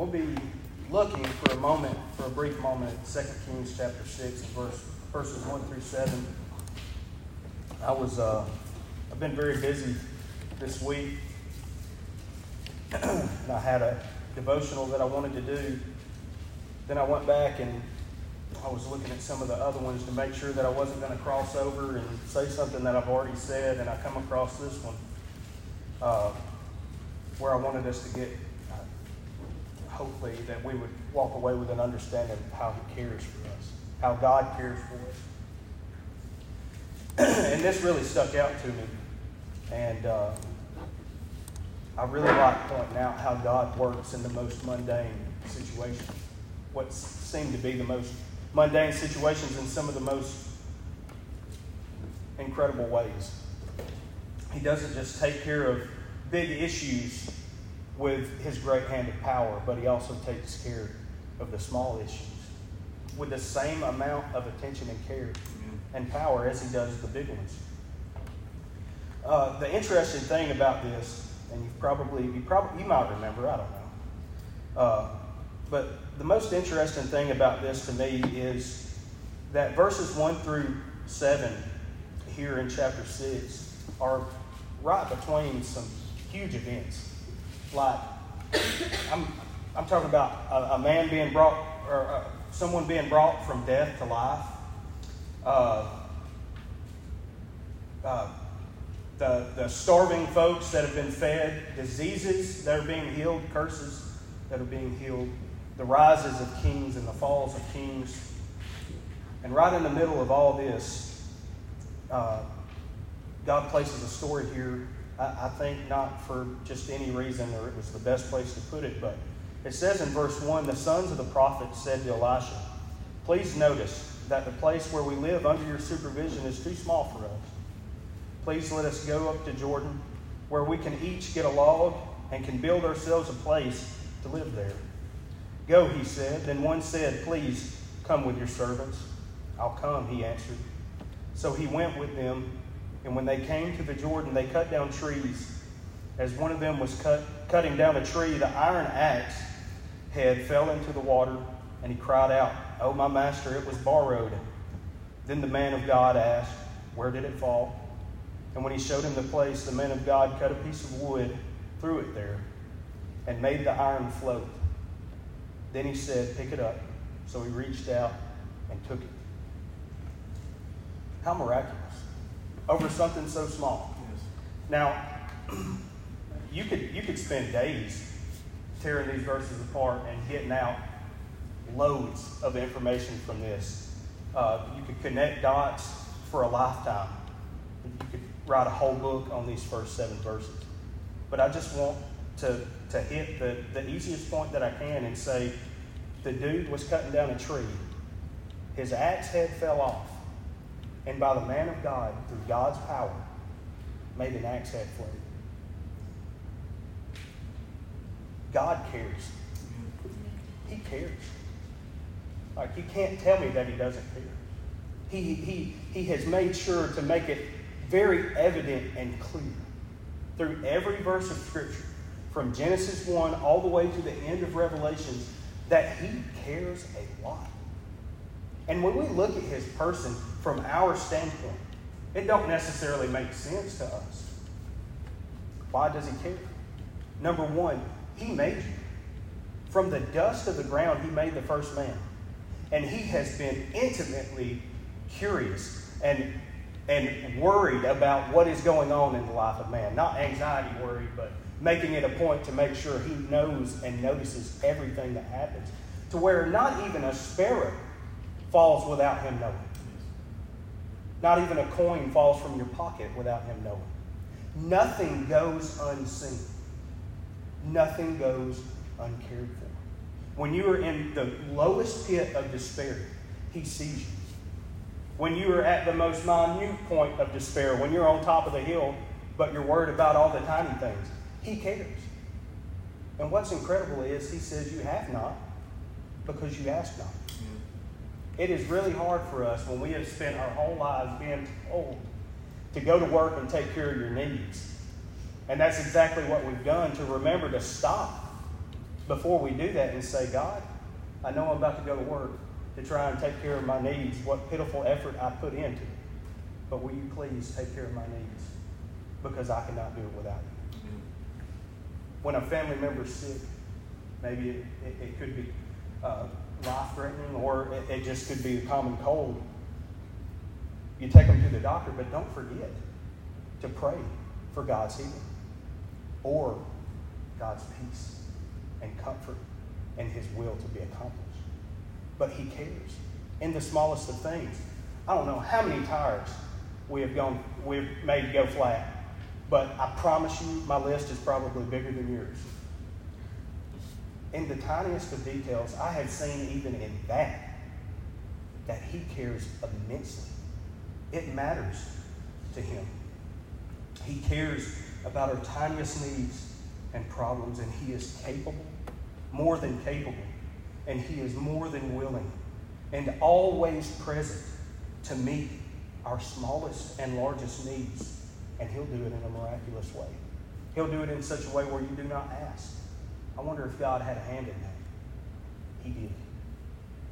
we'll be looking for a moment, for a brief moment, at 2 Kings chapter 6, verse, verses 1 through 7. I was, uh, I've been very busy this week. and I had a devotional that I wanted to do. Then I went back and I was looking at some of the other ones to make sure that I wasn't going to cross over and say something that I've already said, and I come across this one uh, where I wanted us to get, hopefully, that we would walk away with an understanding of how He cares for us, how God cares for us. and this really stuck out to me. And uh, I really like pointing out how God works in the most mundane situations. What seem to be the most mundane situations in some of the most incredible ways. He doesn't just take care of big issues with his great hand of power, but he also takes care of the small issues with the same amount of attention and care and power as he does the big ones. Uh, the interesting thing about this, and you probably you probably you might remember, I don't know, uh, but the most interesting thing about this to me is that verses 1 through 7 here in chapter 6 are right between some huge events. Like, I'm, I'm talking about a, a man being brought, or uh, someone being brought from death to life. Uh, uh, the, the starving folks that have been fed, diseases that are being healed, curses that are being healed the rises of kings and the falls of kings. And right in the middle of all this, uh, God places a story here, I, I, think not for just any reason or it was the best place to put it, but it says in verse 1 the sons of the prophets said to Elisha, Please notice that the place where we live under your supervision is too small for us. Please let us go up to Jordan, where we can each get a log and can build ourselves a place to live there. Go, he said. Then one said, Please come with your servants. I'll come, he answered. So he went with them, and when they came to the Jordan, they cut down trees. As one of them was cut, cutting down a tree, the iron axe head fell into the water, and he cried out, Oh, my master, it was borrowed. Then the man of God asked, Where did it fall? And when he showed him the place, the man of God cut a piece of wood, threw it there, and made the iron float. Then he said, Pick it up. So he reached out and took it. How miraculous. Over something so small. Yes. Now, you could, you could spend days tearing these verses apart and getting out loads of information from this. Uh, you could connect dots for a lifetime. You could write a whole book on these first seven verses. But I just want to, to hit the, the easiest point that I can and say the dude was cutting down a tree. His axe head fell off. And by the man of God, through God's power, made an axe head float. God cares. He cares. Like, you can't tell me that He doesn't care. He, he, he has made sure to make it very evident and clear through every verse of Scripture from Genesis 1 all the way to the end of Revelations that He cares a lot. And when we look at His person from our standpoint, it don't necessarily make sense to us. Why does He care? Number one, He made you. From the dust of the ground, He made the first man. And He has been intimately curious and, and worried about what is going on in the life of man. Not anxiety worried, but making it a point to make sure he knows and notices everything that happens, to where not even a sparrow falls without him knowing. Not even a coin falls from your pocket without him knowing. Nothing goes unseen. Nothing goes uncared for. When you are in the lowest pit of despair, he sees you. When you are at the most minute point of despair, when you're on top of the hill, but you're worried about all the tiny things, he cares. And what's incredible is he says you have not because you ask not. It is really hard for us when we have spent our whole lives being told to go to work and take care of your needs. And that's exactly what we've done to remember to stop before we do that and say, God, I know I'm about to go to work to try and take care of my needs, what pitiful effort I put into it. But will you please take care of my needs? Because I cannot do it without you. When a family member is sick, maybe it, it, it could be uh, life threatening or it, it just could be a common cold. You take them to the doctor, but don't forget to pray for God's healing or God's peace and comfort and His will to be accomplished. But He cares in the smallest of things. I don't know how many tires we have gone, we've made go flat, but I promise you, my list is probably bigger than yours. In the tiniest of details, I have seen even in that that He cares immensely. It matters to Him. He cares about our tiniest needs and problems, and He is capable, more than capable, and He is more than willing and always present to meet our smallest and largest needs. And He'll do it in a miraculous way. He'll do it in such a way where you do not ask. I wonder if God had a hand in that. He did.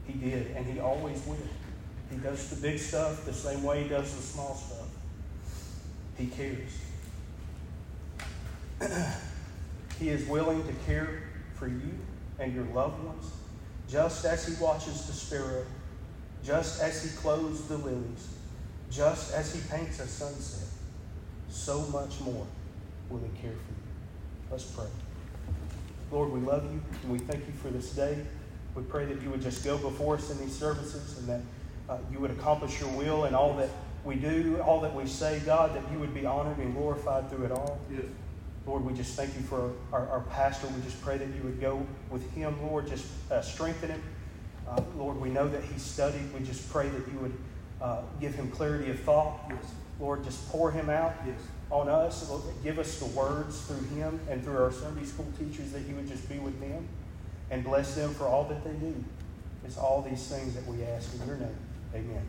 He did, and He always will. He does the big stuff the same way He does the small stuff. He cares. he is willing to care for you and your loved ones, just as He watches the sparrow, just as He clothes the lilies, just as He paints a sunset. So much more will He care for you. Let's pray. Lord, we love you and we thank you for this day. We pray that you would just go before us in these services and that uh, you would accomplish your will in all that we do, all that we say, God, that you would be honored and glorified through it all. Yes. Lord, we just thank you for our, our pastor. We just pray that you would go with him, Lord, just uh, strengthen him. Uh, Lord, we know that he studied. We just pray that you would uh, give him clarity of thought. Yes. Lord, just pour him out Yes. On us. Give us the words through him and through our Sunday school teachers that you would just be with them and bless them for all that they do. It's all these things that we ask in your name. Amen.